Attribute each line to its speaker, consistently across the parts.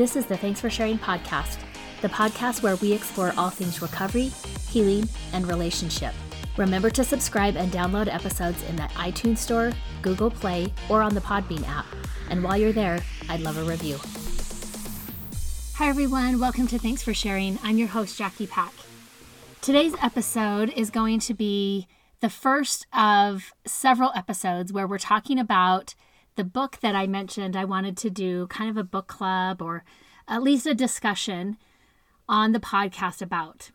Speaker 1: This is the Thanks for Sharing podcast, the podcast where we explore all things recovery, healing, and relationship. Remember to subscribe and download episodes in the iTunes Store, Google Play, or on the Podbean app. And while you're there, I'd love a review. Hi, everyone. Welcome to Thanks for Sharing. I'm your host, Jackie Pack. Today's episode is going to be the first of several episodes where we're talking about the book that I mentioned I wanted to do kind of a book club or at least a discussion on the podcast about.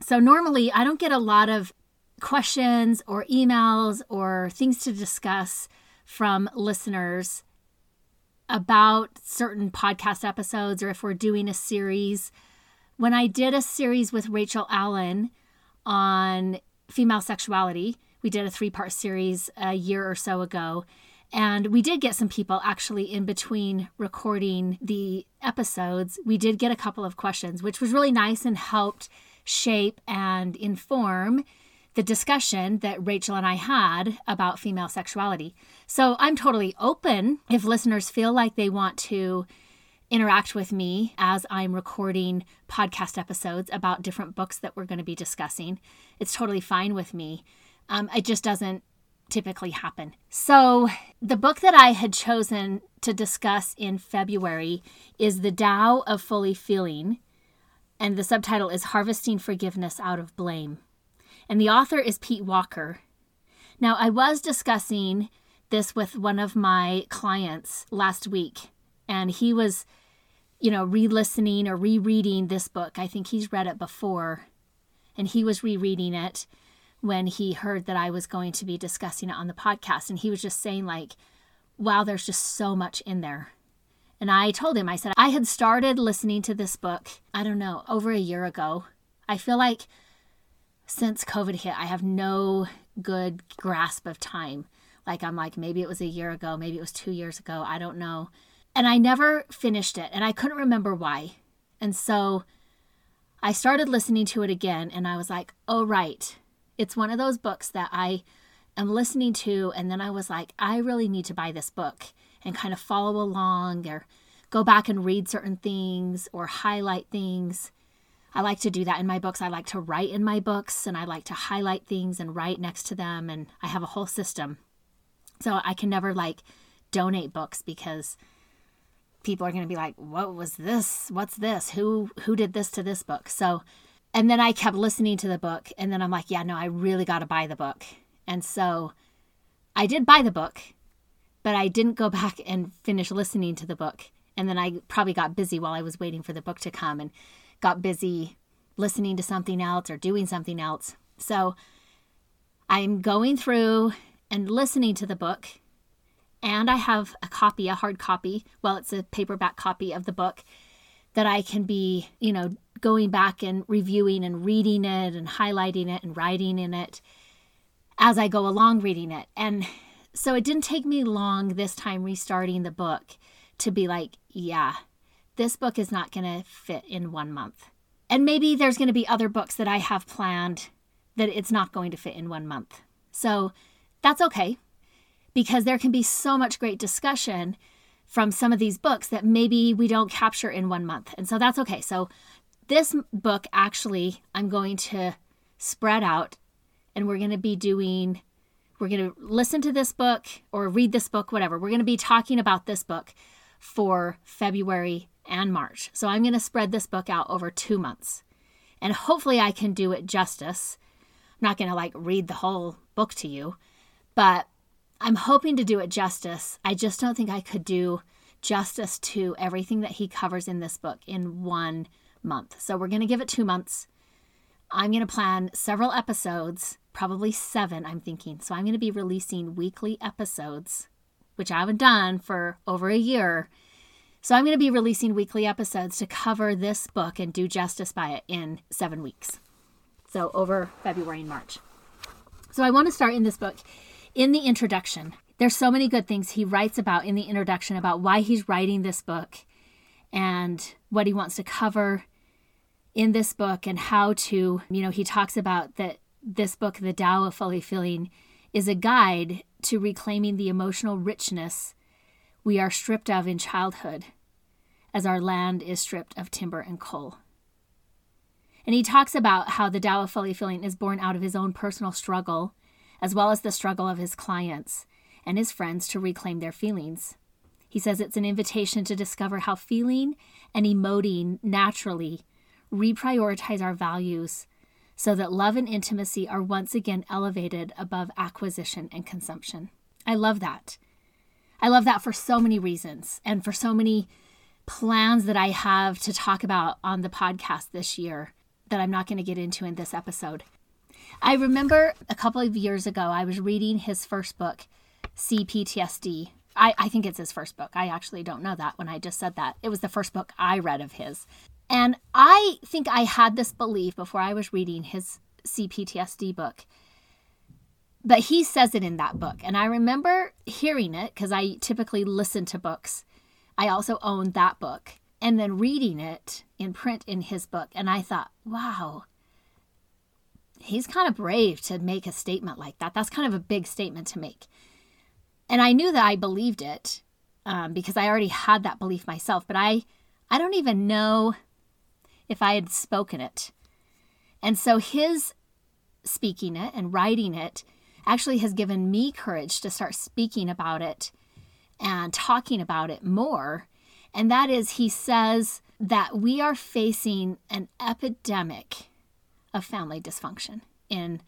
Speaker 1: So, normally I don't get a lot of questions or emails or things to discuss from listeners about certain podcast episodes or if we're doing a series. When I did a series with Rachel Allen on female sexuality, we did a three part series a year or so ago. And we did get some people actually in between recording the episodes. We did get a couple of questions, which was really nice and helped shape and inform the discussion that Rachel and I had about female sexuality. So I'm totally open if listeners feel like they want to interact with me as I'm recording podcast episodes about different books that we're going to be discussing. It's totally fine with me. Um, it just doesn't typically happen. So, the book that I had chosen to discuss in February is The Tao of Fully Feeling, and the subtitle is Harvesting Forgiveness Out of Blame. And the author is Pete Walker. Now, I was discussing this with one of my clients last week, and he was, you know, re listening or rereading this book. I think he's read it before, and he was rereading it when he heard that I was going to be discussing it on the podcast. And he was just saying, like, wow, there's just so much in there. And I told him, I said, I had started listening to this book, I don't know, over a year ago. I feel like since COVID hit, I have no good grasp of time. Like, I'm like, maybe it was a year ago, maybe it was two years ago, I don't know. And I never finished it, and I couldn't remember why. And so I started listening to it again, and I was like, oh, right it's one of those books that I am listening to, and then I was like, I really need to buy this book and kind of follow along or go back and read certain things or highlight things. I like to do that in my books. I like to write in my books and I like to highlight things and write next to them. And I have a whole system. So I can never like donate books because people are going to be like, what was this? What's this? Who, who did this to this book? So and then I kept listening to the book. And then I'm like, yeah, no, I really got to buy the book. And so I did buy the book, but I didn't go back and finish listening to the book. And then I probably got busy while I was waiting for the book to come and got busy listening to something else or doing something else. So I'm going through and listening to the book. And I have a copy, a hard copy. Well, it's a paperback copy of the book that I can be, you know, going back and reviewing and reading it and highlighting it and writing in it as I go along reading it. And so it didn't take me long this time restarting the book to be like, yeah, this book is not going to fit in one month. And maybe there's going to be other books that I have planned that it's not going to fit in one month. So that's okay because there can be so much great discussion from some of these books that maybe we don't capture in one month. And so that's okay. So this book actually I'm going to spread out and we're going to be doing we're going to listen to this book or read this book whatever. We're going to be talking about this book for February and March. So I'm going to spread this book out over 2 months. And hopefully I can do it justice. I'm not going to like read the whole book to you, but I'm hoping to do it justice. I just don't think I could do justice to everything that he covers in this book in one month. So we're going to give it two months. I'm going to plan several episodes, probably seven, I'm thinking. So I'm going to be releasing weekly episodes, which I haven't done for over a year. So I'm going to be releasing weekly episodes to cover this book and do justice by it in seven weeks. So over February and March. So I want to start in this book in the introduction. There's so many good things he writes about in the introduction about why he's writing this book and what he wants to cover in this book and how to, you know, he talks about that this book, The Tao of Fully Feeling, is a guide to reclaiming the emotional richness we are stripped of in childhood, as our land is stripped of timber and coal. And he talks about how the Tao of Fully Feeling is born out of his own personal struggle, as well as the struggle of his clients and his friends to reclaim their feelings. He says it's an invitation to discover how feeling and emoting naturally reprioritize our values so that love and intimacy are once again elevated above acquisition and consumption. I love that. I love that for so many reasons and for so many plans that I have to talk about on the podcast this year that I'm not going to get into in this episode. I remember a couple of years ago, I was reading his first book, CPTSD. I, I think it's his first book. I actually don't know that when I just said that. It was the first book I read of his. And I think I had this belief before I was reading his CPTSD book. But he says it in that book. And I remember hearing it because I typically listen to books. I also own that book and then reading it in print in his book. And I thought, wow, he's kind of brave to make a statement like that. That's kind of a big statement to make. And I knew that I believed it um, because I already had that belief myself, but I, I don't even know if I had spoken it. And so his speaking it and writing it actually has given me courage to start speaking about it and talking about it more. And that is, he says that we are facing an epidemic of family dysfunction in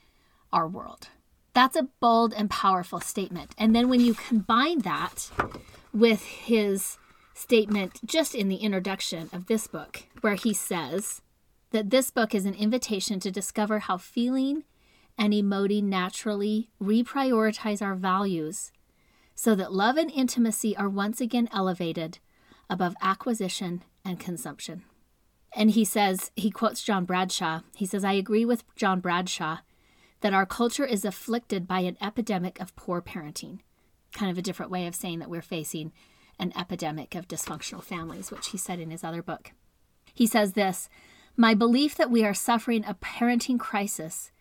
Speaker 1: our world. That's a bold and powerful statement. And then when you combine that with his statement just in the introduction of this book, where he says that this book is an invitation to discover how feeling and emoting naturally reprioritize our values so that love and intimacy are once again elevated above acquisition and consumption. And he says, he quotes John Bradshaw. He says, I agree with John Bradshaw that our culture is afflicted by an epidemic of poor parenting. Kind of a different way of saying that we're facing an epidemic of dysfunctional families, which he said in his other book. He says this My belief that we are suffering a parenting crisis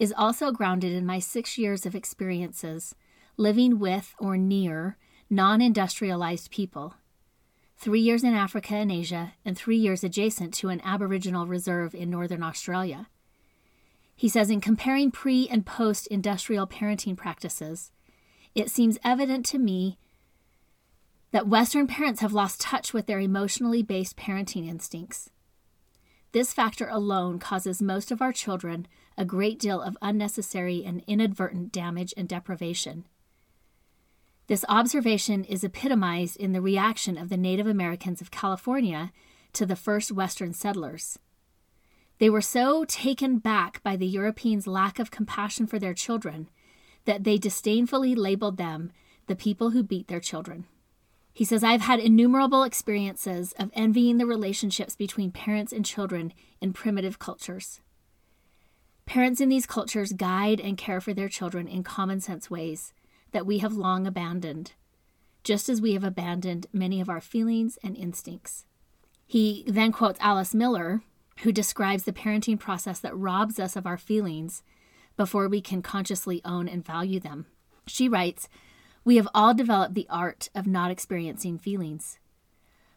Speaker 1: is also grounded in my six years of experiences living with or near non industrialized people three years in Africa and Asia, and three years adjacent to an Aboriginal reserve in northern Australia. He says in comparing pre and post industrial parenting practices, it seems evident to me that Western parents have lost touch with their emotionally based parenting instincts. This factor alone causes most of our children a great deal of unnecessary and inadvertent damage and deprivation. This observation is epitomized in the reaction of the Native Americans of California to the first Western settlers. They were so taken back by the Europeans' lack of compassion for their children that they disdainfully labeled them the people who beat their children. He says, I've had innumerable experiences of envying the relationships between parents and children in primitive cultures. Parents in these cultures guide and care for their children in common sense ways that we have long abandoned, just as we have abandoned many of our feelings and instincts. He then quotes Alice Miller, who describes the parenting process that robs us of our feelings before we can consciously own and value them. She writes, We have all developed the art of not experiencing feelings.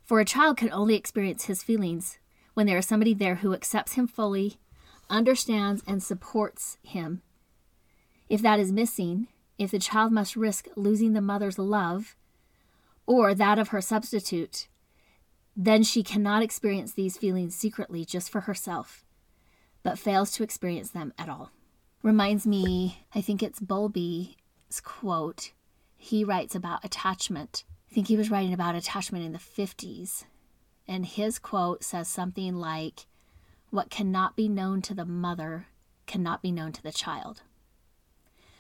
Speaker 1: For a child can only experience his feelings when there is somebody there who accepts him fully, understands, and supports him. If that is missing, if the child must risk losing the mother's love or that of her substitute, then she cannot experience these feelings secretly just for herself, but fails to experience them at all. Reminds me, I think it's Bowlby's quote. He writes about attachment. I think he was writing about attachment in the 50s. And his quote says something like, What cannot be known to the mother cannot be known to the child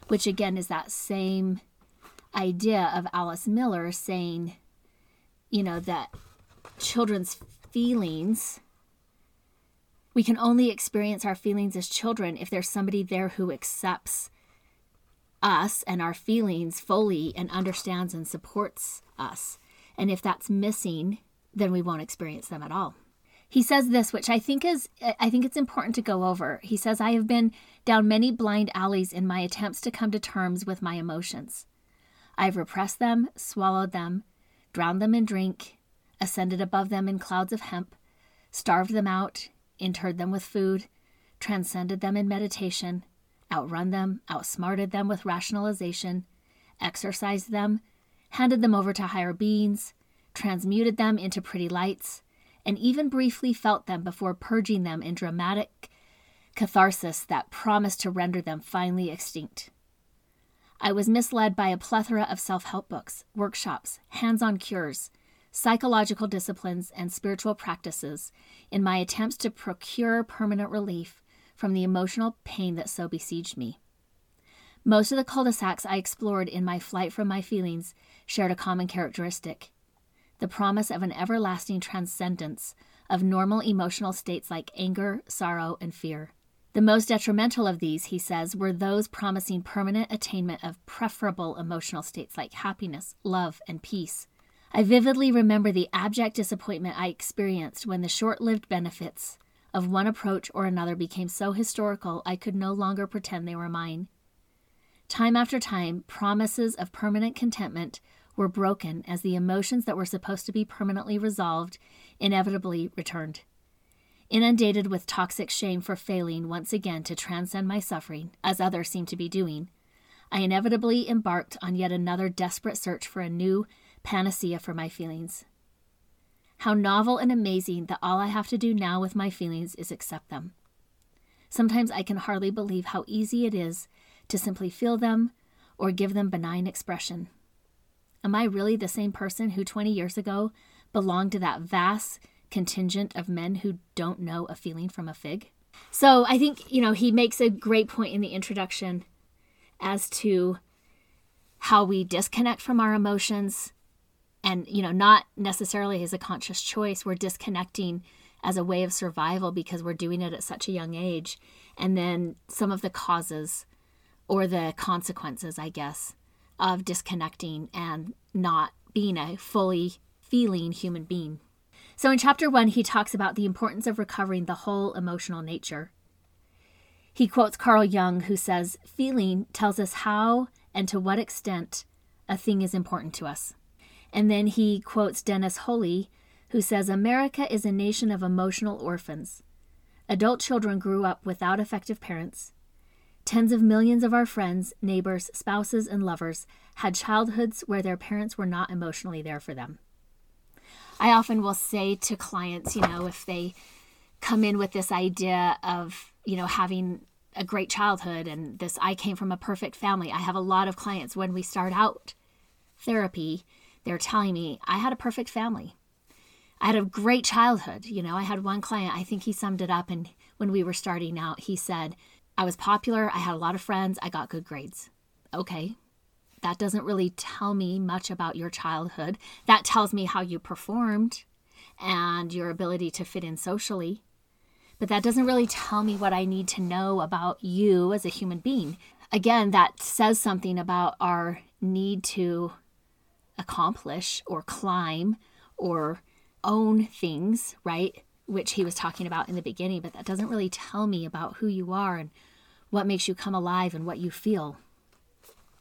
Speaker 1: which again is that same idea of Alice Miller saying, you know, that children's feelings, we can only experience our feelings as children if there's somebody there who accepts us and our feelings fully and understands and supports us. And if that's missing, then we won't experience them at all. He says this, which I think is I think it's important to go over. He says, I have been down many blind alleys in my attempts to come to terms with my emotions. I've repressed them, swallowed them, drowned them in drink, ascended above them in clouds of hemp, starved them out, interred them with food, transcended them in meditation, outrun them, outsmarted them with rationalization, exorcised them, handed them over to higher beings, transmuted them into pretty lights, and even briefly felt them before purging them in dramatic catharsis that promised to render them finally extinct. I was misled by a plethora of self help books, workshops, hands on cures, psychological disciplines, and spiritual practices in my attempts to procure permanent relief from the emotional pain that so besieged me. Most of the cul de sacs I explored in my flight from my feelings shared a common characteristic the promise of an everlasting transcendence of normal emotional states like anger, sorrow, and fear. The most detrimental of these, he says, were those promising permanent attainment of preferable emotional states like happiness, love, and peace. I vividly remember the abject disappointment I experienced when the short lived benefits of one approach or another became so historical I could no longer pretend they were mine. Time after time, promises of permanent contentment were broken as the emotions that were supposed to be permanently resolved inevitably returned. Inundated with toxic shame for failing once again to transcend my suffering, as others seemed to be doing, I inevitably embarked on yet another desperate search for a new panacea for my feelings. How novel and amazing that all I have to do now with my feelings is accept them. Sometimes I can hardly believe how easy it is to simply feel them or give them benign expression. Am I really the same person who 20 years ago belonged to that vast contingent of men who don't know a feeling from a fig? So I think, you know, he makes a great point in the introduction as to how we disconnect from our emotions and, you know, not necessarily as a conscious choice. We're disconnecting as a way of survival because we're doing it at such a young age. And then some of the causes or the consequences, I guess, of disconnecting and not being a fully feeling human being. So in chapter one, he talks about the importance of recovering the whole emotional nature. He quotes Carl Jung, who says, Feeling tells us how and to what extent a thing is important to us. And then he quotes Dennis Wholey, who says, America is a nation of emotional orphans. Adult children grew up without effective parents. Tens of millions of our friends, neighbors, spouses, and lovers had childhoods where their parents were not emotionally there for them. I often will say to clients, you know, if they come in with this idea of, you know, having a great childhood and this, I came from a perfect family. I have a lot of clients when we start out therapy, they're telling me, I had a perfect family. I had a great childhood. You know, I had one client, I think he summed it up. And when we were starting out, he said, I was popular, I had a lot of friends, I got good grades. Okay, that doesn't really tell me much about your childhood. That tells me how you performed and your ability to fit in socially. But that doesn't really tell me what I need to know about you as a human being. Again, that says something about our need to accomplish or climb or own things, right? Which he was talking about in the beginning, but that doesn't really tell me about who you are and what makes you come alive and what you feel.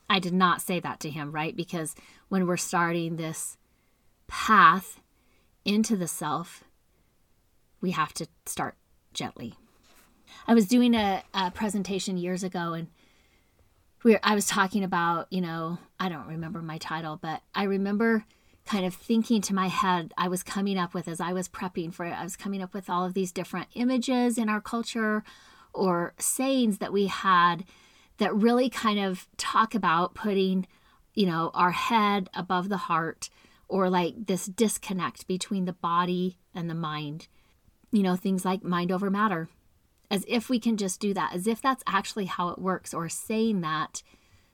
Speaker 1: I did not say that to him, right? Because when we're starting this path into the self, we have to start gently. I was doing a, a presentation years ago and we were, I was talking about, you know, I don't remember my title, but I remember kind of thinking to my head, I was coming up with as I was prepping for it, I was coming up with all of these different images in our culture or sayings that we had that really kind of talk about putting, you know, our head above the heart or like this disconnect between the body and the mind. You know, things like mind over matter. As if we can just do that, as if that's actually how it works, or saying that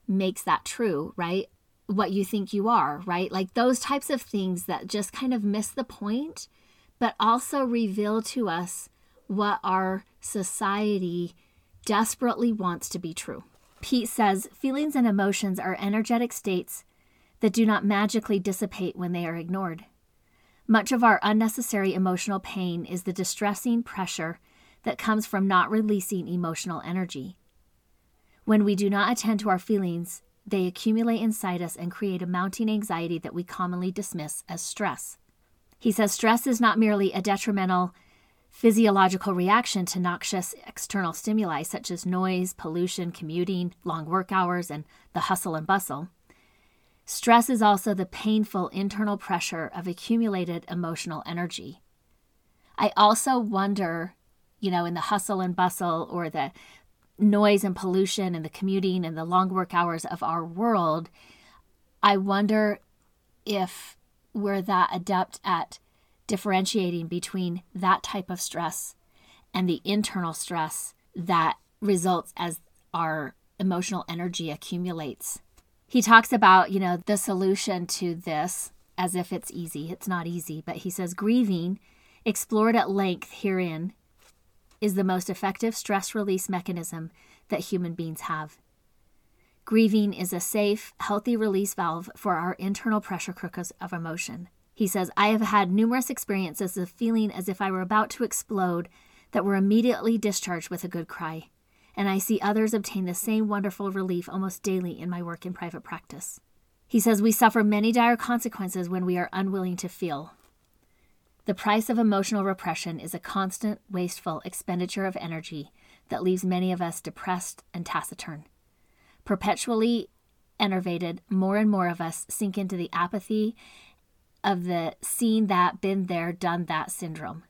Speaker 1: makes that true, right? What you think you are, right? Like those types of things that just kind of miss the point, but also reveal to us what our society desperately wants to be true. Pete says feelings and emotions are energetic states that do not magically dissipate when they are ignored. Much of our unnecessary emotional pain is the distressing pressure that comes from not releasing emotional energy. When we do not attend to our feelings, they accumulate inside us and create a mounting anxiety that we commonly dismiss as stress. He says stress is not merely a detrimental physiological reaction to noxious external stimuli such as noise, pollution, commuting, long work hours, and the hustle and bustle. Stress is also the painful internal pressure of accumulated emotional energy. I also wonder, you know, in the hustle and bustle or the noise and pollution and the commuting and the long work hours of our world, I wonder if we're that adept at differentiating between that type of stress and the internal stress that results as our emotional energy accumulates. He talks about, you know, the solution to this as if it's easy. It's not easy, but he says grieving, explored at length herein, is the most effective stress release mechanism that human beings have. Grieving is a safe, healthy release valve for our internal pressure cookers of emotion. He says, I have had numerous experiences of feeling as if I were about to explode that were immediately discharged with a good cry. And I see others obtain the same wonderful relief almost daily in my work in private practice. He says, We suffer many dire consequences when we are unwilling to feel. The price of emotional repression is a constant, wasteful expenditure of energy that leaves many of us depressed and taciturn. Perpetually enervated, more and more of us sink into the apathy of the seen that, been there, done that syndrome.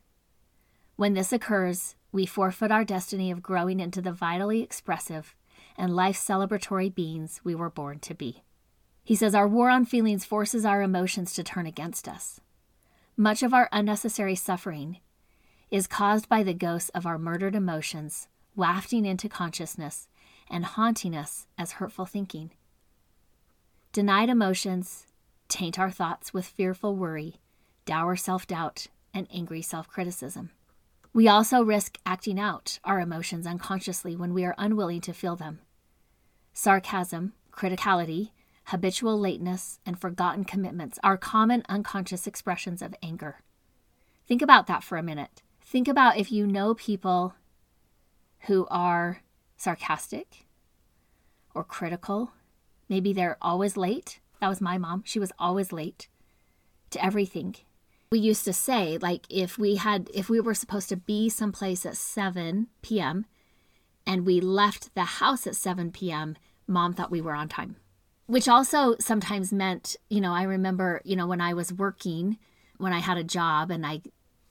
Speaker 1: When this occurs, we forfeit our destiny of growing into the vitally expressive and life celebratory beings we were born to be. He says our war on feelings forces our emotions to turn against us. Much of our unnecessary suffering is caused by the ghosts of our murdered emotions wafting into consciousness and haunting us as hurtful thinking. Denied emotions taint our thoughts with fearful worry, dour self doubt, and angry self criticism. We also risk acting out our emotions unconsciously when we are unwilling to feel them. Sarcasm, criticality, habitual lateness, and forgotten commitments are common unconscious expressions of anger. Think about that for a minute. Think about if you know people who are sarcastic or critical. Maybe they're always late that was my mom. She was always late to everything. We used to say, like, if we had, if we were supposed to be someplace at 7 p.m. and we left the house at 7 p.m., mom thought we were on time. Which also sometimes meant, you know, I remember, you know, when I was working, when I had a job and I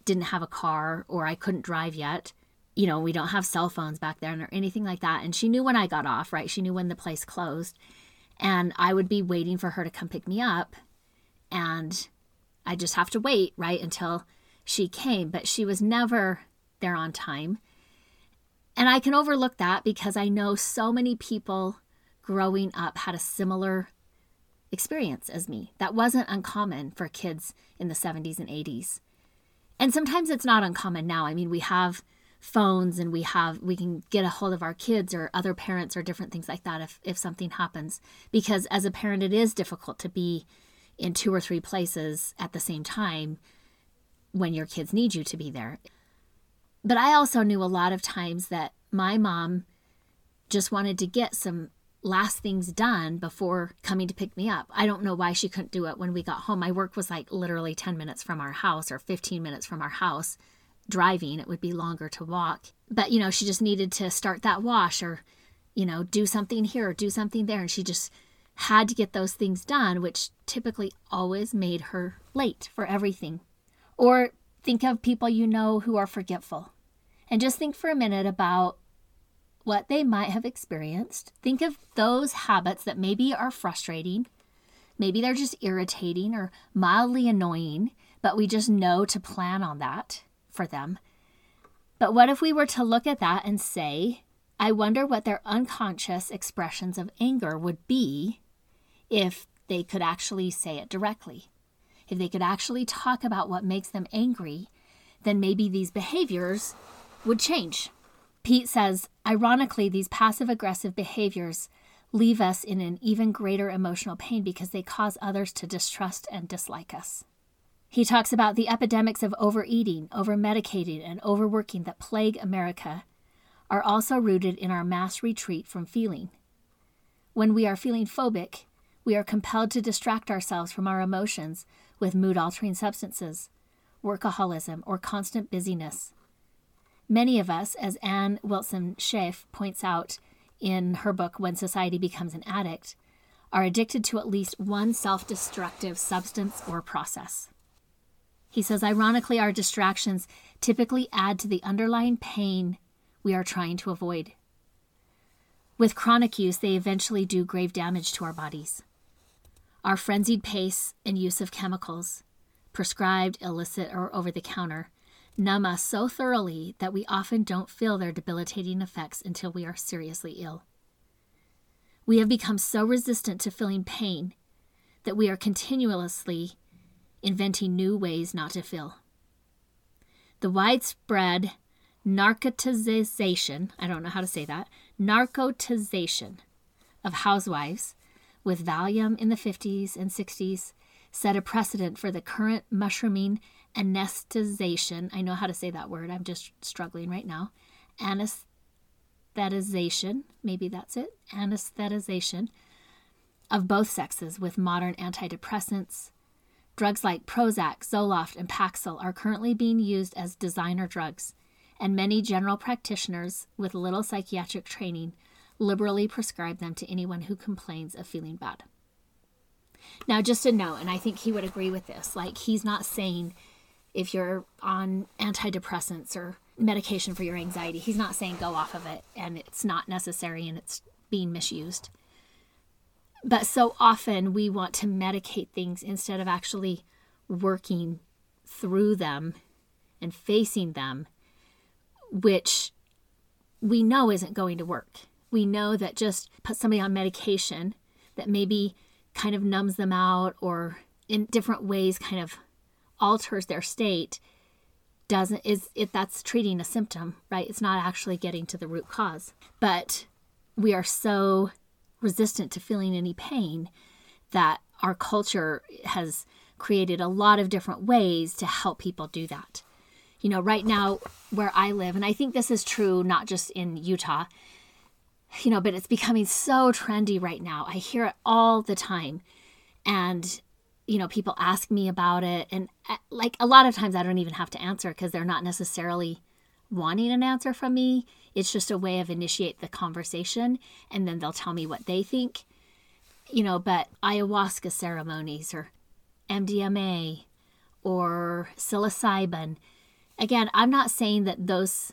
Speaker 1: didn't have a car or I couldn't drive yet, you know, we don't have cell phones back then or anything like that. And she knew when I got off, right? She knew when the place closed. And I would be waiting for her to come pick me up. And I just have to wait, right, until she came. But she was never there on time. And I can overlook that because I know so many people growing up had a similar experience as me. That wasn't uncommon for kids in the 70s and 80s. And sometimes it's not uncommon now. I mean, we have phones and we have we can get a hold of our kids or other parents or different things like that if if something happens because as a parent it is difficult to be in two or three places at the same time when your kids need you to be there but i also knew a lot of times that my mom just wanted to get some last things done before coming to pick me up. I don't know why she couldn't do it when we got home. My work was like literally 10 minutes from our house or 15 minutes from our house driving, it would be longer to walk. But, you know, she just needed to start that wash or, you know, do something here or do something there. And she just had to get those things done, which typically always made her late for everything. Or think of people you know who are forgetful. And just think for a minute about what they might have experienced. Think of those habits that maybe are frustrating. Maybe they're just irritating or mildly annoying, but we just know to plan on that for them. But what if we were to look at that and say, I wonder what their unconscious expressions of anger would be if they could actually say it directly? If they could actually talk about what makes them angry, then maybe these behaviors would change. Pete says, ironically, these passive aggressive behaviors leave us in an even greater emotional pain because they cause others to distrust and dislike us. He talks about the epidemics of overeating, overmedicating, and overworking that plague America are also rooted in our mass retreat from feeling. When we are feeling phobic, we are compelled to distract ourselves from our emotions with mood altering substances, workaholism, or constant busyness. Many of us, as Anne Wilson Schaef points out in her book When Society Becomes an Addict, are addicted to at least one self destructive substance or process. He says, ironically, our distractions typically add to the underlying pain we are trying to avoid. With chronic use, they eventually do grave damage to our bodies. Our frenzied pace and use of chemicals, prescribed, illicit, or over the counter, numb us so thoroughly that we often don't feel their debilitating effects until we are seriously ill. We have become so resistant to feeling pain that we are continuously inventing new ways not to feel. The widespread narcotization, I don't know how to say that, narcotization of housewives with Valium in the 50s and 60s set a precedent for the current mushrooming anesthetization. I know how to say that word, I'm just struggling right now. Anesthetization, maybe that's it, anesthetization of both sexes with modern antidepressants. Drugs like Prozac, Zoloft, and Paxil are currently being used as designer drugs and many general practitioners with little psychiatric training liberally prescribe them to anyone who complains of feeling bad. Now, just a note, and I think he would agree with this like, he's not saying if you're on antidepressants or medication for your anxiety, he's not saying go off of it and it's not necessary and it's being misused. But so often we want to medicate things instead of actually working through them and facing them which we know isn't going to work. We know that just put somebody on medication that maybe kind of numbs them out or in different ways kind of alters their state doesn't is it that's treating a symptom, right? It's not actually getting to the root cause. But we are so resistant to feeling any pain that our culture has created a lot of different ways to help people do that you know, right now where I live, and I think this is true not just in Utah, you know, but it's becoming so trendy right now. I hear it all the time. And, you know, people ask me about it. And uh, like a lot of times I don't even have to answer because they're not necessarily wanting an answer from me. It's just a way of initiate the conversation and then they'll tell me what they think. You know, but ayahuasca ceremonies or MDMA or psilocybin, Again, I'm not saying that those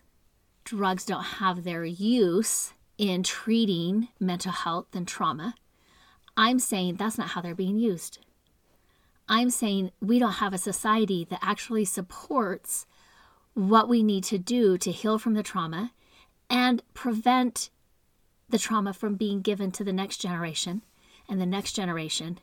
Speaker 1: drugs don't have their use in treating mental health and trauma. I'm saying that's not how they're being used. I'm saying we don't have a society that actually supports what we need to do to heal from the trauma and prevent the trauma from being given to the next generation and the next generation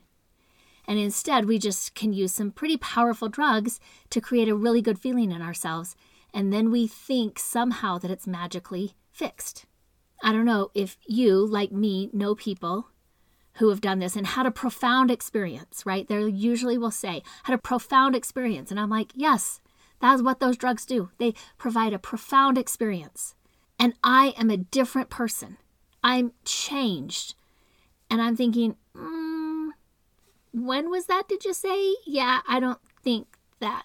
Speaker 1: and instead, we just can use some pretty powerful drugs to create a really good feeling in ourselves. And then we think somehow that it's magically fixed. I don't know if you, like me, know people who have done this and had a profound experience, right? They usually will say, had a profound experience. And I'm like, yes, that's what those drugs do. They provide a profound experience. And I am a different person. I'm changed. And I'm thinking, mm, when was that, did you say? Yeah, I don't think that.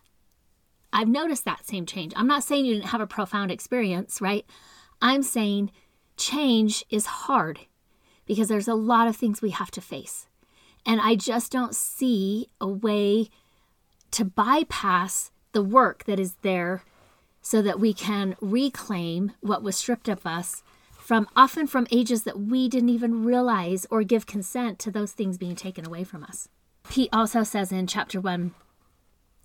Speaker 1: I've noticed that same change. I'm not saying you didn't have a profound experience, right? I'm saying change is hard because there's a lot of things we have to face. And I just don't see a way to bypass the work that is there so that we can reclaim what was stripped of us from often from ages that we didn't even realize or give consent to those things being taken away from us. He also says in chapter 1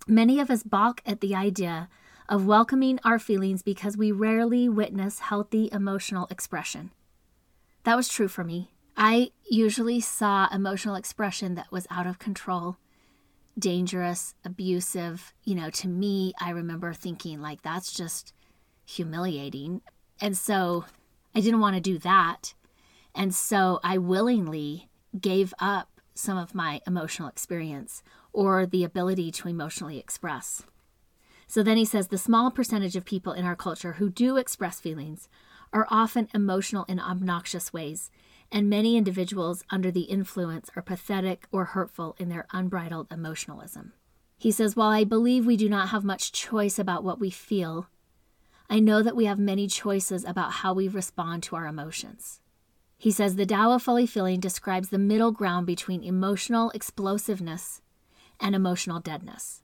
Speaker 1: Many of us balk at the idea of welcoming our feelings because we rarely witness healthy emotional expression. That was true for me. I usually saw emotional expression that was out of control, dangerous, abusive. You know, to me, I remember thinking, like, that's just humiliating. And so I didn't want to do that. And so I willingly gave up some of my emotional experience or the ability to emotionally express. So then he says the small percentage of people in our culture who do express feelings are often emotional in obnoxious ways, and many individuals under the influence are pathetic or hurtful in their unbridled emotionalism. He says, While I believe we do not have much choice about what we feel, I know that we have many choices about how we respond to our emotions. He says the Tao of Fully Feeling describes the middle ground between emotional explosiveness and emotional deadness,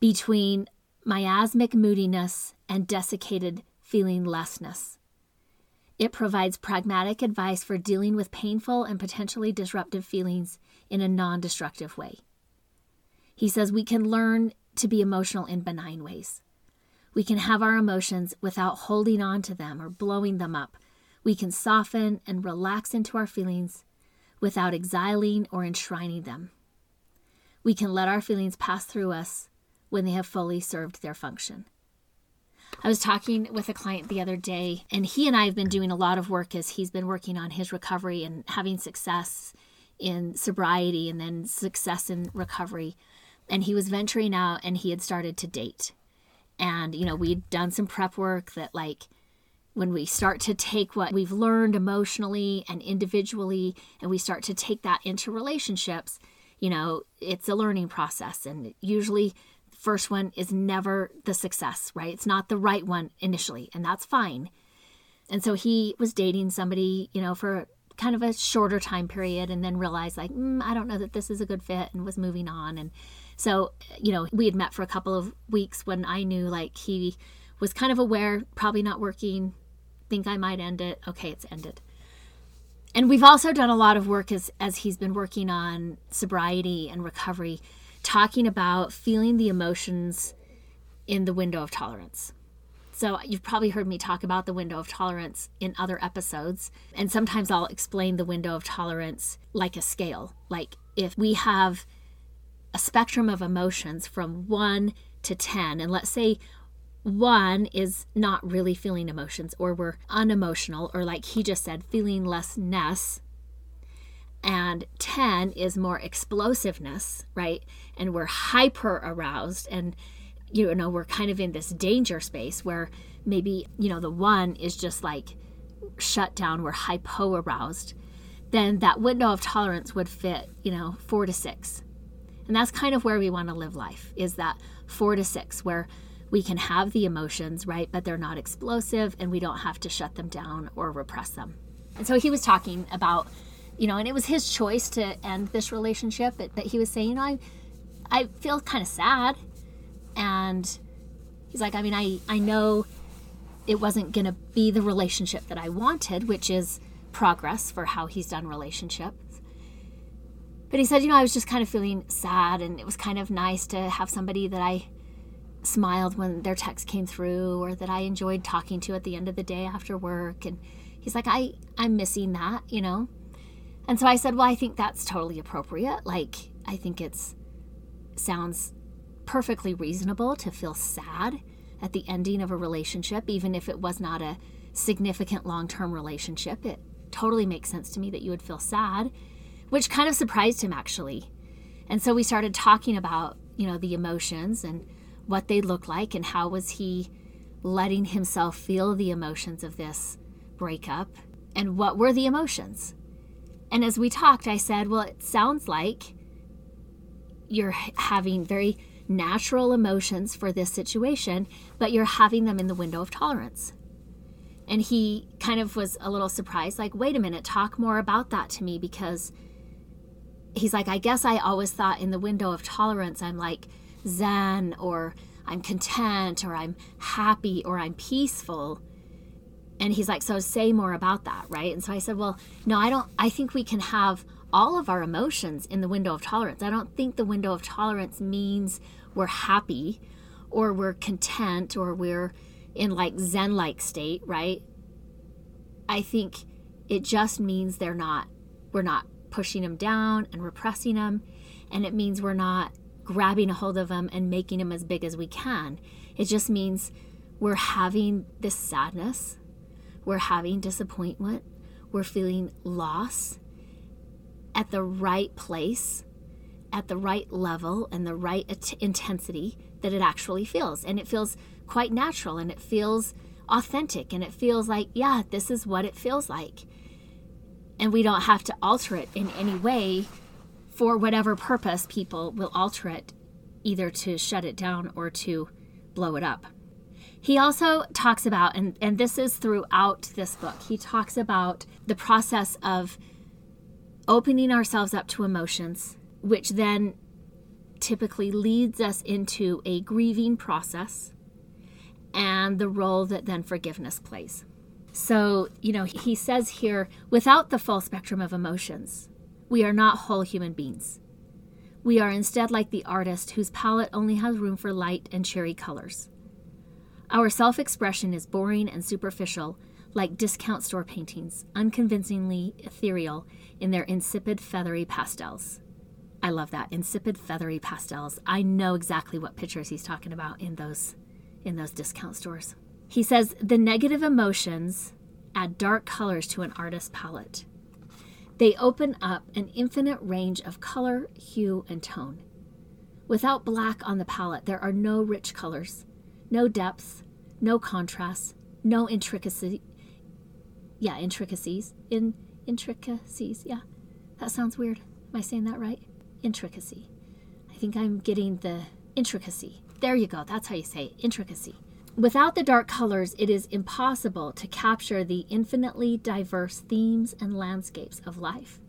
Speaker 1: between miasmic moodiness and desiccated feelinglessness. It provides pragmatic advice for dealing with painful and potentially disruptive feelings in a non destructive way. He says we can learn to be emotional in benign ways. We can have our emotions without holding on to them or blowing them up. We can soften and relax into our feelings without exiling or enshrining them. We can let our feelings pass through us when they have fully served their function. I was talking with a client the other day, and he and I have been doing a lot of work as he's been working on his recovery and having success in sobriety and then success in recovery and he was venturing out and he had started to date. And, you know, we'd done some prep work that, like, when we start to take what we've learned emotionally and individually and we start to take that into relationships, you know, it's a learning process. And usually, first one is never the success, right? It's not the right one initially, and that's fine. And so he was dating somebody, you know, for kind of a shorter time period and then realized, like, mm, I don't know that this is a good fit and was moving on. And so, you know, we had met for a couple of weeks when I knew like he was kind of aware, probably not working, think I might end it. Okay, it's ended. And we've also done a lot of work as as he's been working on sobriety and recovery, talking about feeling the emotions in the window of tolerance. So you've probably heard me talk about the window of tolerance in other episodes. And sometimes I'll explain the window of tolerance like a scale. Like if we have a spectrum of emotions from 1 to 10 and let's say 1 is not really feeling emotions or we're unemotional or like he just said feeling lessness and 10 is more explosiveness right and we're hyper aroused and you know we're kind of in this danger space where maybe you know the 1 is just like shut down we're hypo aroused then that window of tolerance would fit you know 4 to 6 and that's kind of where we want to live life is that four to six, where we can have the emotions, right? But they're not explosive and we don't have to shut them down or repress them. And so he was talking about, you know, and it was his choice to end this relationship, but, but he was saying, you know, I, I feel kind of sad. And he's like, I mean, I, I know it wasn't going to be the relationship that I wanted, which is progress for how he's done relationships. But he said, you know, I was just kind of feeling sad, and it was kind of nice to have somebody that I smiled when their text came through or that I enjoyed talking to at the end of the day after work. And he's like, I, I'm missing that, you know? And so I said, well, I think that's totally appropriate. Like, I think it's sounds perfectly reasonable to feel sad at the ending of a relationship, even if it was not a significant long term relationship. It totally makes sense to me that you would feel sad which kind of surprised him actually. And so we started talking about, you know, the emotions and what they look like and how was he letting himself feel the emotions of this breakup and what were the emotions. And as we talked, I said, well, it sounds like you're having very natural emotions for this situation, but you're having them in the window of tolerance. And he kind of was a little surprised, like, wait a minute, talk more about that to me because he's like, I guess I always thought in the window of tolerance, I'm like Zen or I'm content or I'm happy or I'm peaceful. And he's like, So say more about that, right? And so I said, Well, no, I don't, I think we can have all of our emotions in the window of tolerance. I don't think the window of tolerance means we're happy or we're content or we're in like Zen like state, right? I think it just means they're not, we're not pushing them down and repressing them. And it means we're not grabbing a hold of them and making them as big as we can. It just means we're having this sadness, we're having disappointment, we're feeling loss at the right place, at the right level, and the right intensity that it actually feels. And it feels quite natural and it feels authentic and it feels like, yeah, this is what it feels like and we don't have to alter it in any way for whatever purpose people will alter it either to shut it down or to blow it up. He also talks about, and, and this is throughout this book, he talks about the process of opening ourselves up to emotions, which then typically leads us into a grieving process and the role that then forgiveness plays. So, you know, he says here without the full spectrum of emotions, we are not whole human beings. We are instead like the artist whose palette only has room for light and cherry colors. Our self expression is boring and superficial, like discount store paintings, unconvincingly ethereal in their insipid, feathery pastels. I love that insipid, feathery pastels. I know exactly what pictures he's talking about in those in those discount stores. He says the negative emotions add dark colors to an artist's palette. They open up an infinite range of color, hue, and tone. Without black on the palette, there are no rich colors, no depths, no contrasts, no intricacy. Yeah, intricacies. In intricacies. Yeah, that sounds weird. Am I saying that right? Intricacy. I think I'm getting the intricacy. There you go. That's how you say it. intricacy. Without the dark colors, it is impossible to capture the infinitely diverse themes and landscapes of life.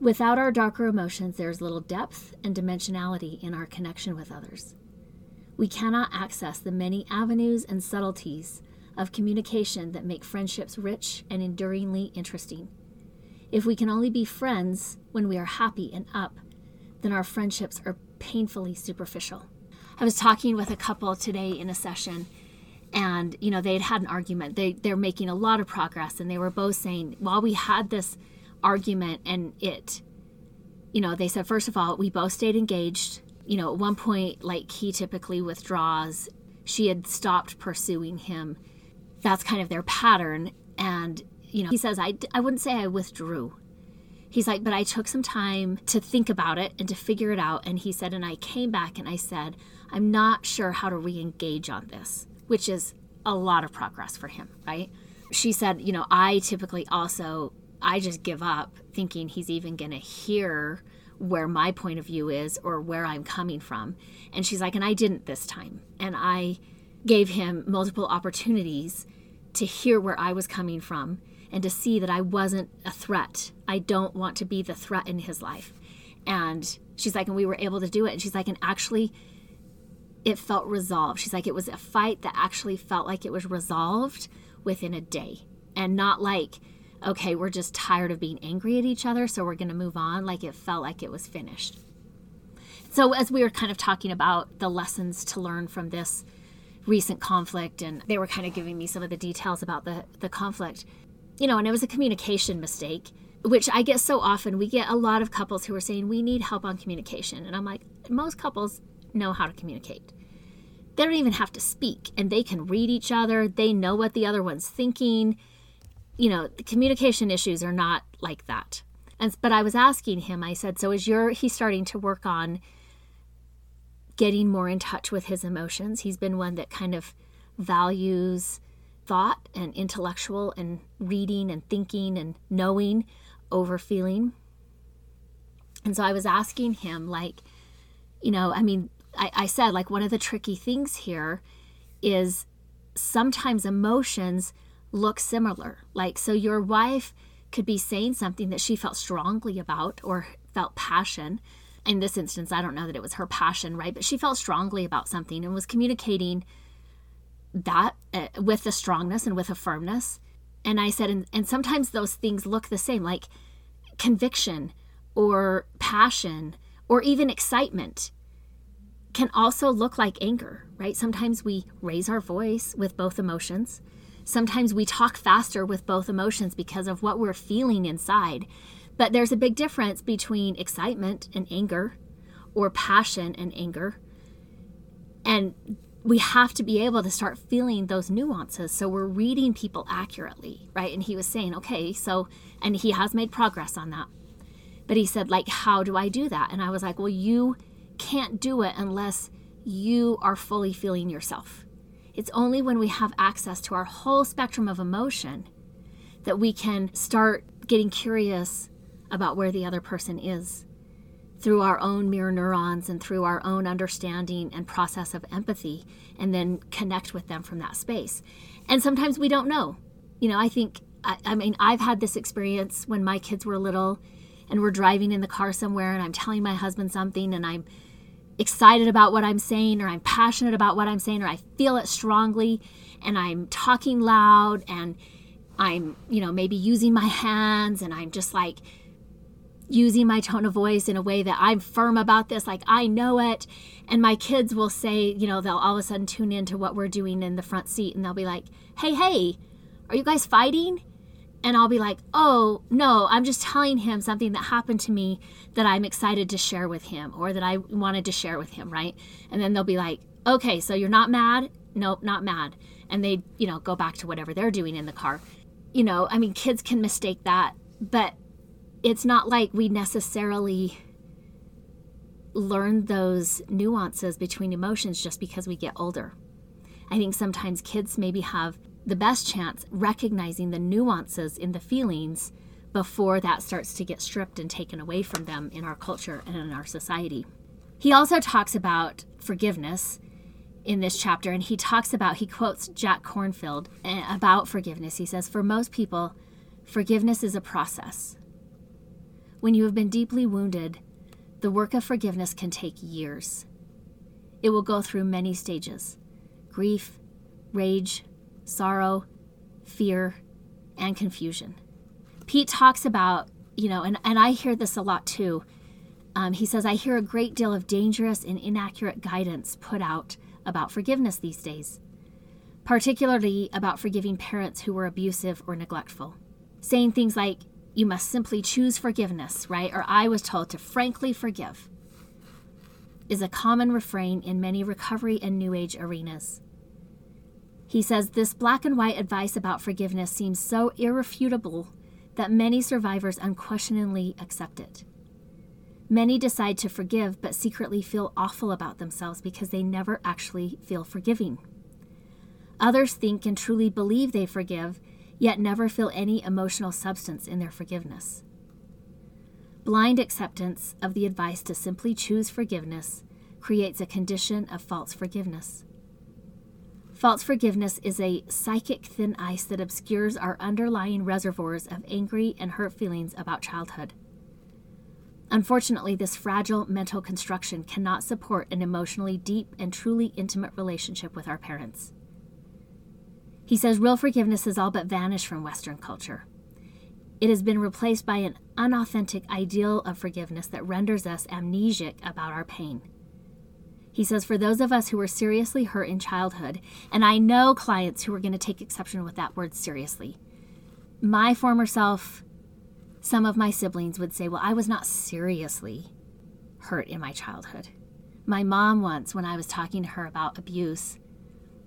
Speaker 1: Without our darker emotions, there's little depth and dimensionality in our connection with others. We cannot access the many avenues and subtleties of communication that make friendships rich and enduringly interesting. If we can only be friends when we are happy and up, then our friendships are painfully superficial. I was talking with a couple today in a session and you know they had had an argument they they're making a lot of progress and they were both saying while we had this argument and it you know they said first of all we both stayed engaged you know at one point like he typically withdraws. She had stopped pursuing him. That's kind of their pattern. And you know he says i i wouldn't say i withdrew. He's like but i took some time to think about it and to figure it out. And he said and i came back and i said i'm not sure how to re-engage on this which is a lot of progress for him, right? She said, you know, I typically also I just give up thinking he's even going to hear where my point of view is or where I'm coming from. And she's like, and I didn't this time. And I gave him multiple opportunities to hear where I was coming from and to see that I wasn't a threat. I don't want to be the threat in his life. And she's like, and we were able to do it. And she's like, and actually, it felt resolved. She's like, it was a fight that actually felt like it was resolved within a day and not like, okay, we're just tired of being angry at each other, so we're going to move on. Like it felt like it was finished. So, as we were kind of talking about the lessons to learn from this recent conflict, and they were kind of giving me some of the details about the, the conflict, you know, and it was a communication mistake, which I get so often. We get a lot of couples who are saying, we need help on communication. And I'm like, most couples know how to communicate. They don't even have to speak and they can read each other. They know what the other one's thinking. You know, the communication issues are not like that. And but I was asking him, I said, so is your he's starting to work on getting more in touch with his emotions. He's been one that kind of values thought and intellectual and reading and thinking and knowing over feeling. And so I was asking him, like, you know, I mean, I, I said, like, one of the tricky things here is sometimes emotions look similar. Like, so your wife could be saying something that she felt strongly about or felt passion. In this instance, I don't know that it was her passion, right? But she felt strongly about something and was communicating that uh, with a strongness and with a firmness. And I said, and, and sometimes those things look the same, like conviction or passion or even excitement can also look like anger, right? Sometimes we raise our voice with both emotions. Sometimes we talk faster with both emotions because of what we're feeling inside. But there's a big difference between excitement and anger or passion and anger. And we have to be able to start feeling those nuances so we're reading people accurately, right? And he was saying, okay, so, and he has made progress on that. But he said, like, how do I do that? And I was like, well, you can't do it unless you are fully feeling yourself. It's only when we have access to our whole spectrum of emotion that we can start getting curious about where the other person is, through our own mirror neurons and through our own understanding and process of empathy and then connect with them from that space. And sometimes we don't know. You know, I think, I, I mean, I've had this experience when my kids were little and we're driving in the car somewhere and I'm telling my husband something and I'm excited about what I'm saying or I'm passionate about what I'm saying or I feel it strongly and I'm talking loud and I'm, you know, maybe using my hands and I'm just like using my tone of voice in a way that I'm firm about this, like I know it. And my kids will say, you know, they'll all of a sudden tune into what we're doing in the front seat and they'll be like, hey, hey, are you guys fighting? And I'll be like, oh, no, I'm just telling him something that happened to me that I'm excited to share with him or that I wanted to share with him, right? And then they'll be like, okay, so you're not mad? Nope, not mad. And they, you know, go back to whatever they're doing in the car. You know, I mean, kids can mistake that, but it's not like we necessarily learn those nuances between emotions just because we get older. I think sometimes kids maybe have the best chance recognizing the nuances in the feelings before that starts to get stripped and taken away from them in our culture and in our society. He also talks about forgiveness in this chapter, and he talks about, he quotes Jack Kornfield eh, about forgiveness. He says, For most people, forgiveness is a process. When you have been deeply wounded, the work of forgiveness can take years. It will go through many stages grief, rage, sorrow, fear, and confusion. Pete talks about, you know, and, and I hear this a lot too. Um, he says, I hear a great deal of dangerous and inaccurate guidance put out about forgiveness these days, particularly about forgiving parents who were abusive or neglectful. Saying things like, you must simply choose forgiveness, right? Or I was told to frankly forgive, is a common refrain in many recovery and New Age arenas. He says this black and white advice about forgiveness seems so irrefutable that many survivors unquestioningly accept it. Many decide to forgive but secretly feel awful about themselves because they never actually feel forgiving. Others think and truly believe they forgive yet never feel any emotional substance in their forgiveness. Blind acceptance of the advice to simply choose forgiveness creates a condition of false forgiveness. False forgiveness is a psychic thin ice that obscures our underlying reservoirs of angry and hurt feelings about childhood. Unfortunately, this fragile mental construction cannot support an emotionally deep and truly intimate relationship with our parents. He says real forgiveness has all but vanished from Western culture. It has been replaced by an unauthentic ideal of forgiveness that renders us amnesic about our pain. He says, for those of us who were seriously hurt in childhood, and I know clients who are going to take exception with that word seriously. My former self, some of my siblings would say, well, I was not seriously hurt in my childhood. My mom, once, when I was talking to her about abuse,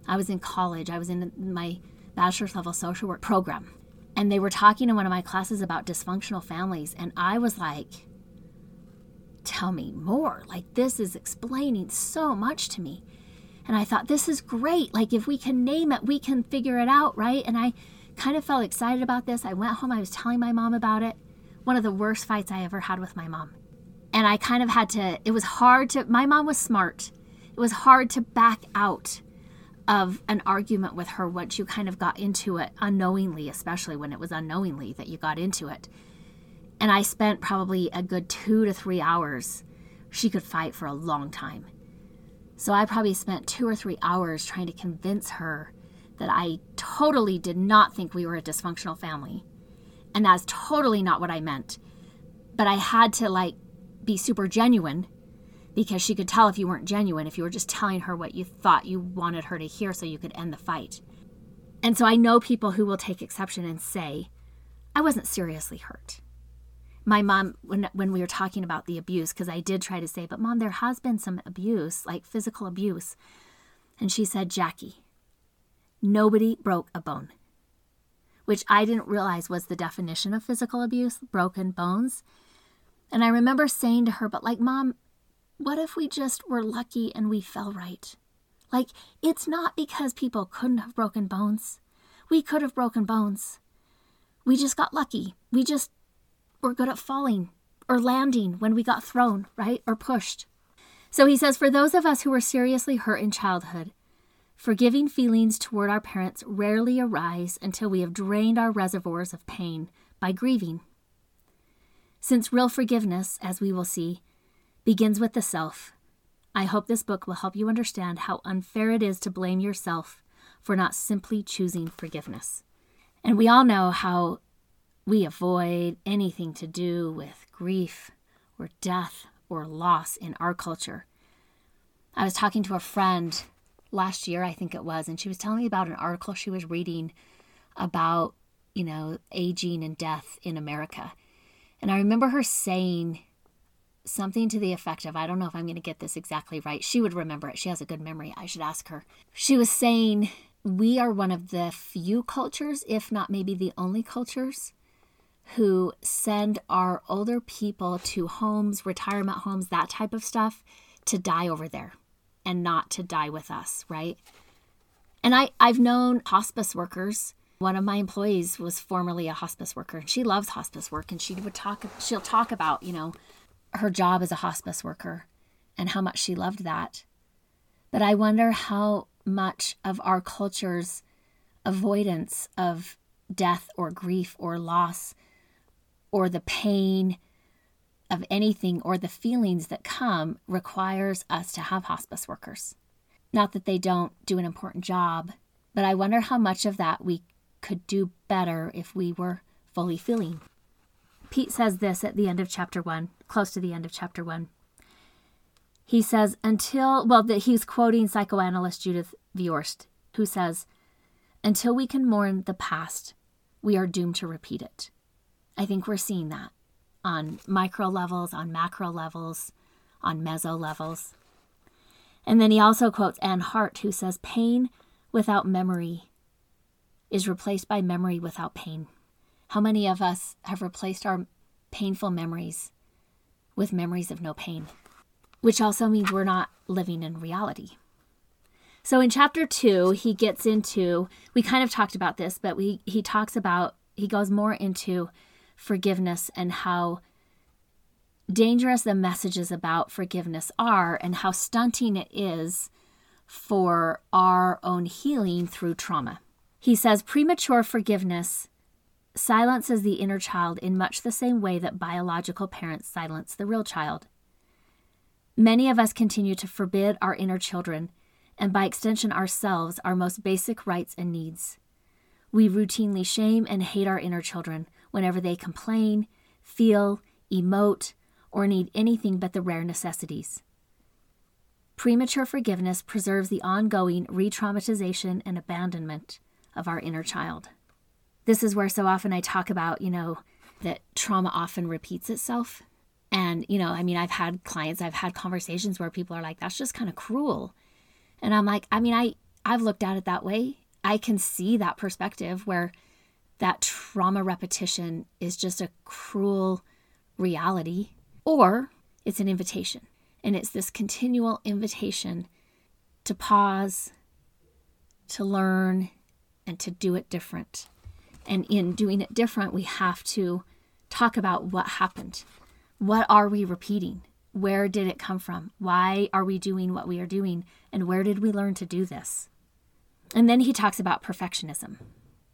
Speaker 1: I was in college, I was in my bachelor's level social work program. And they were talking in one of my classes about dysfunctional families. And I was like, tell me more. Like, this is explaining so much to me. And I thought, this is great. Like, if we can name it, we can figure it out, right? And I kind of felt excited about this. I went home, I was telling my mom about it. One of the worst fights I ever had with my mom. And I kind of had to, it was hard to, my mom was smart. It was hard to back out of an argument with her once you kind of got into it unknowingly, especially when it was unknowingly that you got into it. And I spent probably a good two to three hours. She could fight for a long time. So I probably spent two or three hours trying to convince her that I totally did not think we were a dysfunctional family. And that's totally not what I meant. But I had to like be super genuine because she could tell if you weren't genuine, if you were just telling her what you thought you wanted her to hear so you could end the fight. And so I know people who will take exception and say, I wasn't seriously hurt. My mom, when, when we were talking about the abuse, because I did try to say, but mom, there has been some abuse, like physical abuse. And she said, Jackie, nobody broke a bone, which I didn't realize was the definition of physical abuse broken bones. And I remember saying to her, but like, mom, what if we just were lucky and we fell right? Like, it's not because people couldn't have broken bones. We could have broken bones. We just got lucky. We just were good at falling or landing when we got thrown, right? Or pushed. So he says, for those of us who were seriously hurt in childhood, forgiving feelings toward our parents rarely arise until we have drained our reservoirs of pain by grieving. Since real forgiveness, as we will see, begins with the self, I hope this book will help you understand how unfair it is to blame yourself for not simply choosing forgiveness. And we all know how we avoid anything to do with grief or death or loss in our culture. I was talking to a friend last year, I think it was, and she was telling me about an article she was reading about, you know, aging and death in America. And I remember her saying something to the effect of I don't know if I'm going to get this exactly right. She would remember it. She has a good memory. I should ask her. She was saying we are one of the few cultures, if not maybe the only cultures, who send our older people to homes, retirement homes, that type of stuff to die over there and not to die with us, right? And I, I've known hospice workers. One of my employees was formerly a hospice worker she loves hospice work and she would talk she'll talk about, you know, her job as a hospice worker and how much she loved that. But I wonder how much of our culture's avoidance of death or grief or loss or the pain of anything or the feelings that come requires us to have hospice workers. Not that they don't do an important job, but I wonder how much of that we could do better if we were fully feeling. Pete says this at the end of chapter one, close to the end of chapter one. He says, until, well, that he's quoting psychoanalyst Judith Viorst, who says, until we can mourn the past, we are doomed to repeat it. I think we're seeing that on micro levels, on macro levels, on meso levels. And then he also quotes Anne Hart, who says, Pain without memory is replaced by memory without pain. How many of us have replaced our painful memories with memories of no pain? Which also means we're not living in reality. So in chapter two, he gets into, we kind of talked about this, but we he talks about, he goes more into forgiveness and how dangerous the messages about forgiveness are and how stunting it is for our own healing through trauma. He says premature forgiveness silences the inner child in much the same way that biological parents silence the real child. Many of us continue to forbid our inner children, and by extension ourselves, our most basic rights and needs. We routinely shame and hate our inner children whenever they complain, feel, emote, or need anything but the rare necessities. Premature forgiveness preserves the ongoing re traumatization and abandonment of our inner child. This is where so often I talk about, you know, that trauma often repeats itself. And, you know, I mean, I've had clients, I've had conversations where people are like, that's just kind of cruel. And I'm like, I mean, I, I've looked at it that way. I can see that perspective where that trauma repetition is just a cruel reality, or it's an invitation. And it's this continual invitation to pause, to learn, and to do it different. And in doing it different, we have to talk about what happened. What are we repeating? Where did it come from? Why are we doing what we are doing? And where did we learn to do this? And then he talks about perfectionism,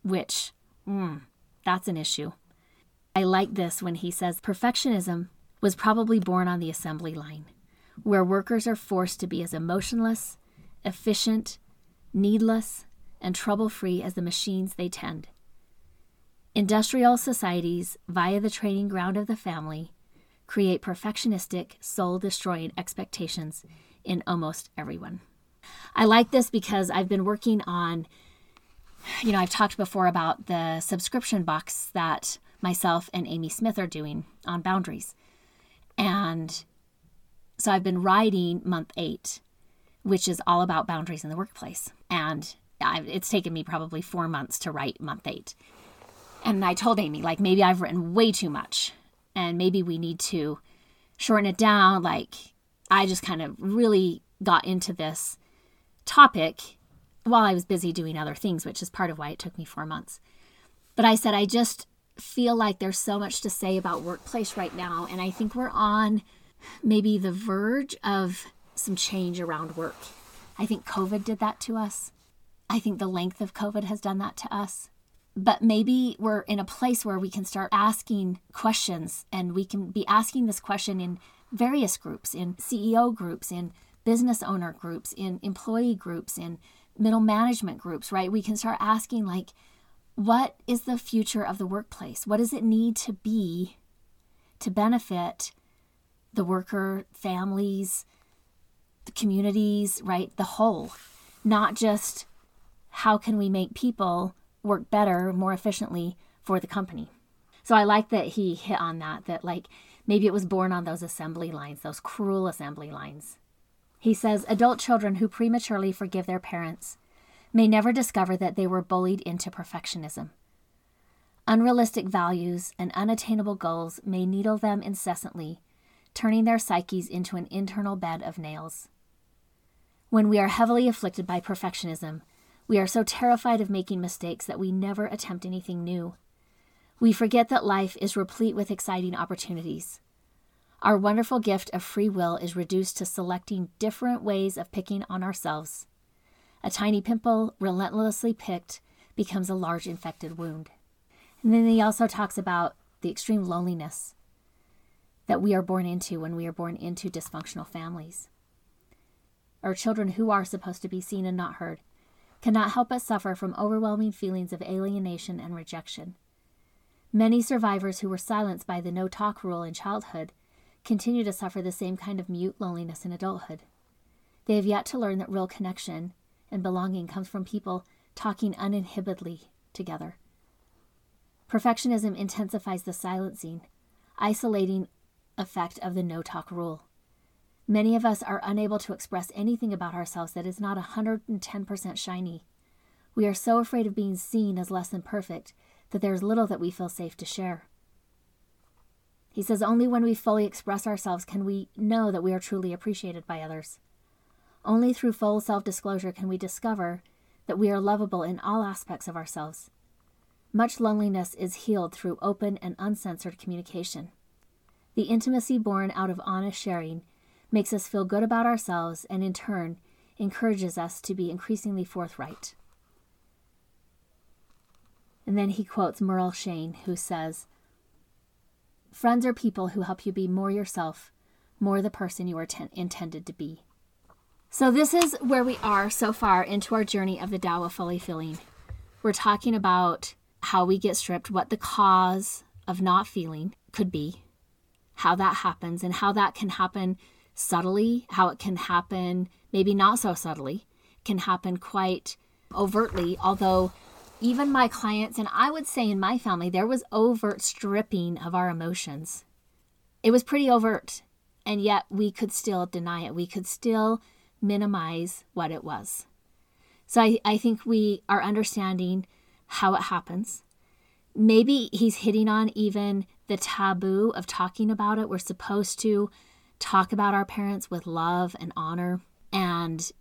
Speaker 1: which Mm, that's an issue. I like this when he says perfectionism was probably born on the assembly line, where workers are forced to be as emotionless, efficient, needless, and trouble free as the machines they tend. Industrial societies, via the training ground of the family, create perfectionistic, soul destroying expectations in almost everyone. I like this because I've been working on you know, I've talked before about the subscription box that myself and Amy Smith are doing on boundaries. And so I've been writing month eight, which is all about boundaries in the workplace. And I've, it's taken me probably four months to write month eight. And I told Amy, like, maybe I've written way too much and maybe we need to shorten it down. Like, I just kind of really got into this topic while I was busy doing other things, which is part of why it took me four months. But I said, I just, feel like there's so much to say about workplace right now. And I think we're on maybe the verge of some change around work. I think COVID did that to us. I think the length of COVID has done that to us. But maybe we're in a place where we can start asking questions and we can be asking this question in various groups, in CEO groups, in business owner groups, in employee groups, in middle management groups, right? We can start asking, like, what is the future of the workplace? What does it need to be to benefit the worker, families, the communities, right? The whole, not just how can we make people work better, more efficiently for the company. So I like that he hit on that, that like maybe it was born on those assembly lines, those cruel assembly lines. He says adult children who prematurely forgive their parents may never discover that they were bullied into perfectionism. Unrealistic values and unattainable goals may needle them incessantly, turning their psyches into an internal bed of nails. When we are heavily afflicted by perfectionism, we are so terrified of making mistakes that we never attempt anything new. We forget that life is replete with exciting opportunities. Our wonderful gift of free will is reduced to selecting different ways of picking on ourselves. A tiny pimple, relentlessly picked, becomes a large infected wound. And then he also talks about the extreme loneliness that we are born into when we are born into dysfunctional families. Our children who are supposed to be seen and not heard cannot help but suffer from overwhelming feelings of alienation and rejection. Many survivors who were silenced by the no talk rule in childhood continue to suffer the same kind of mute loneliness in adulthood. They have yet to learn that real connection and belonging comes from people talking uninhibitedly together. Perfectionism intensifies the silencing, isolating effect of the no talk rule. Many of us are unable to express anything about ourselves that is not 110% shiny. We are so afraid of being seen as less than perfect that there is little that we feel safe to share. He says only when we fully express ourselves can we know that we are truly appreciated by others. Only through full self disclosure can we discover that we are lovable in all aspects of ourselves. Much loneliness is healed through open and uncensored communication. The intimacy born out of honest sharing makes us feel good about ourselves and, in turn, encourages us to be increasingly forthright. And then he quotes Merle Shain, who says, Friends are people who help you be more yourself, more the person you are ten- intended to be. So, this is where we are so far into our journey of the Tao of fully feeling. We're talking about how we get stripped, what the cause of not feeling could be, how that happens, and how that can happen subtly, how it can happen maybe not so subtly, can happen quite overtly, although even my clients, and I would say in my family, there was overt stripping of our emotions. It was pretty overt, and yet we could still deny it. We could still minimize what it was. So I, I think we are understanding how it happens. Maybe he's hitting on even the taboo of talking about it. We're supposed to talk about our parents with love and honor. And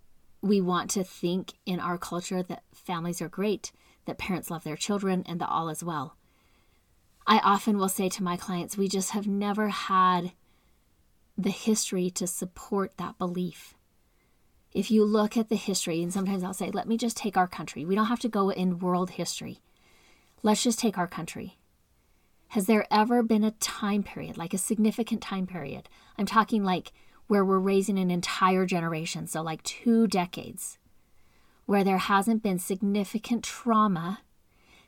Speaker 1: we want to think in our culture that families are great, that parents love their children, and that all is well. I often will say to my clients, we just have never had the history to support that belief. If you look at the history, and sometimes I'll say, let me just take our country. We don't have to go in world history. Let's just take our country. Has there ever been a time period, like a significant time period? I'm talking like where we're raising an entire generation, so like two decades, where there hasn't been significant trauma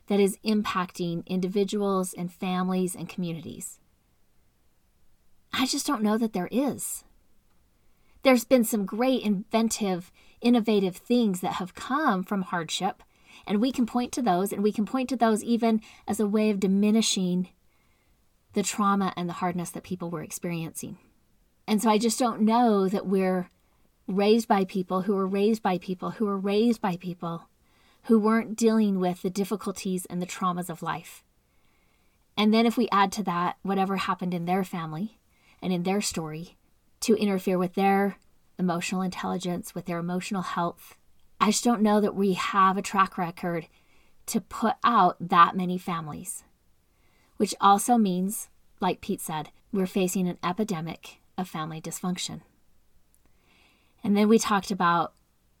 Speaker 1: that is impacting individuals and families and communities. I just don't know that there is. There's been some great inventive, innovative things that have come from hardship, and we can point to those, and we can point to those even as a way of diminishing the trauma and the hardness that people were experiencing. And so I just don't know that we're raised by people who were raised by people who were raised by people who weren't dealing with the difficulties and the traumas of life. And then if we add to that whatever happened in their family and in their story to interfere with their emotional intelligence, with their emotional health, I just don't know that we have a track record to put out that many families. which also means, like Pete said, we're facing an epidemic of family dysfunction. And then we talked about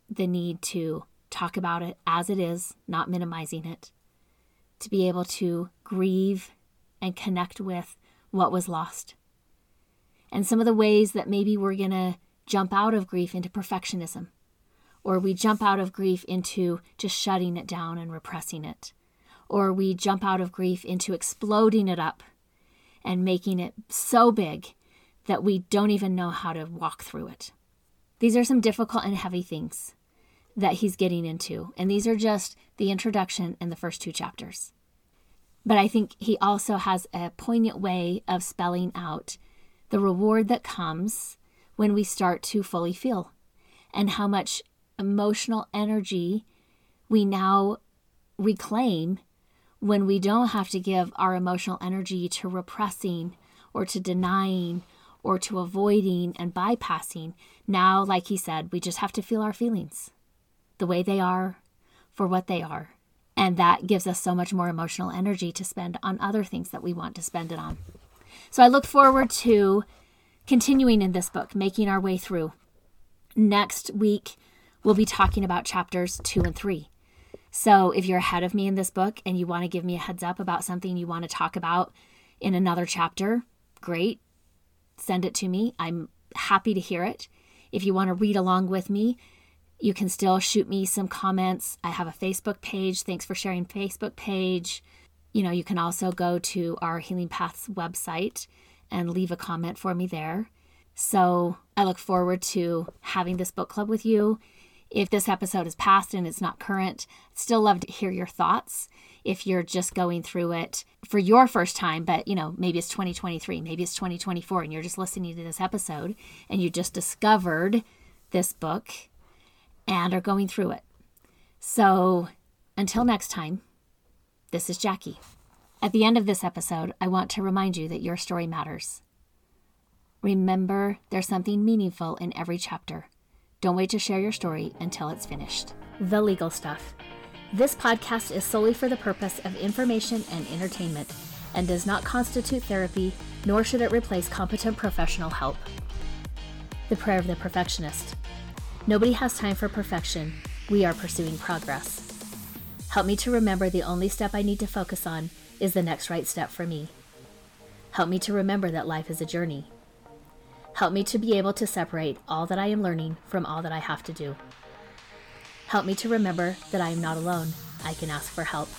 Speaker 1: the need to talk about it as it is, not minimizing it, to be able to grieve and connect with what was lost. And some of the ways that maybe we're going to jump out of grief into perfectionism, or we jump out of grief into just shutting it down and repressing it, or we jump out of grief into exploding it up and making it so big that we don't even know how to walk through it. These are some difficult and heavy things that he's getting into, and these are just the introduction and the first two chapters. But I think he also has a poignant way of spelling out the reward that comes when we start to fully feel and how much emotional energy we now reclaim when we don't have to give our emotional energy to repressing or to denying or to avoiding and bypassing. Now, like he said, we just have to feel our feelings the way they are for what they are. And that gives us so much more emotional energy to spend on other things that we want to spend it on. So I look forward to continuing in this book, making our way through. Next week, we'll be talking about chapters two and three. So if you're ahead of me in this book and you want to give me a heads up about something you want to talk about in another chapter, great. Send it to me. I'm happy to hear it. If you want to read along with me, you can still shoot me some comments. I have a Facebook page. Thanks for sharing Facebook page. You know, you can also go to our Healing Paths website and leave a comment for me there. So I look forward to having this book club with you. If this episode is past and it's not current, I'd still love to hear your thoughts. If you're just going through it for your first time, but you know, maybe it's 2023, maybe it's 2024, and you're just listening to this episode and you just discovered this book and are going through it. So until next time, this is Jackie. At the end of this episode, I want to remind you that your story matters. Remember, there's something meaningful in every chapter. Don't wait to share your story until it's finished. The legal stuff. This podcast is solely for the purpose of information and entertainment and does not constitute therapy, nor should it replace competent professional help. The Prayer of the Perfectionist. Nobody has time for perfection. We are pursuing progress. Help me to remember the only step I need to focus on is the next right step for me. Help me to remember that life is a journey. Help me to be able to separate all that I am learning from all that I have to do. Help me to remember that I am not alone. I can ask for help.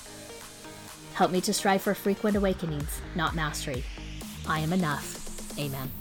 Speaker 1: Help me to strive for frequent awakenings, not mastery. I am enough. Amen.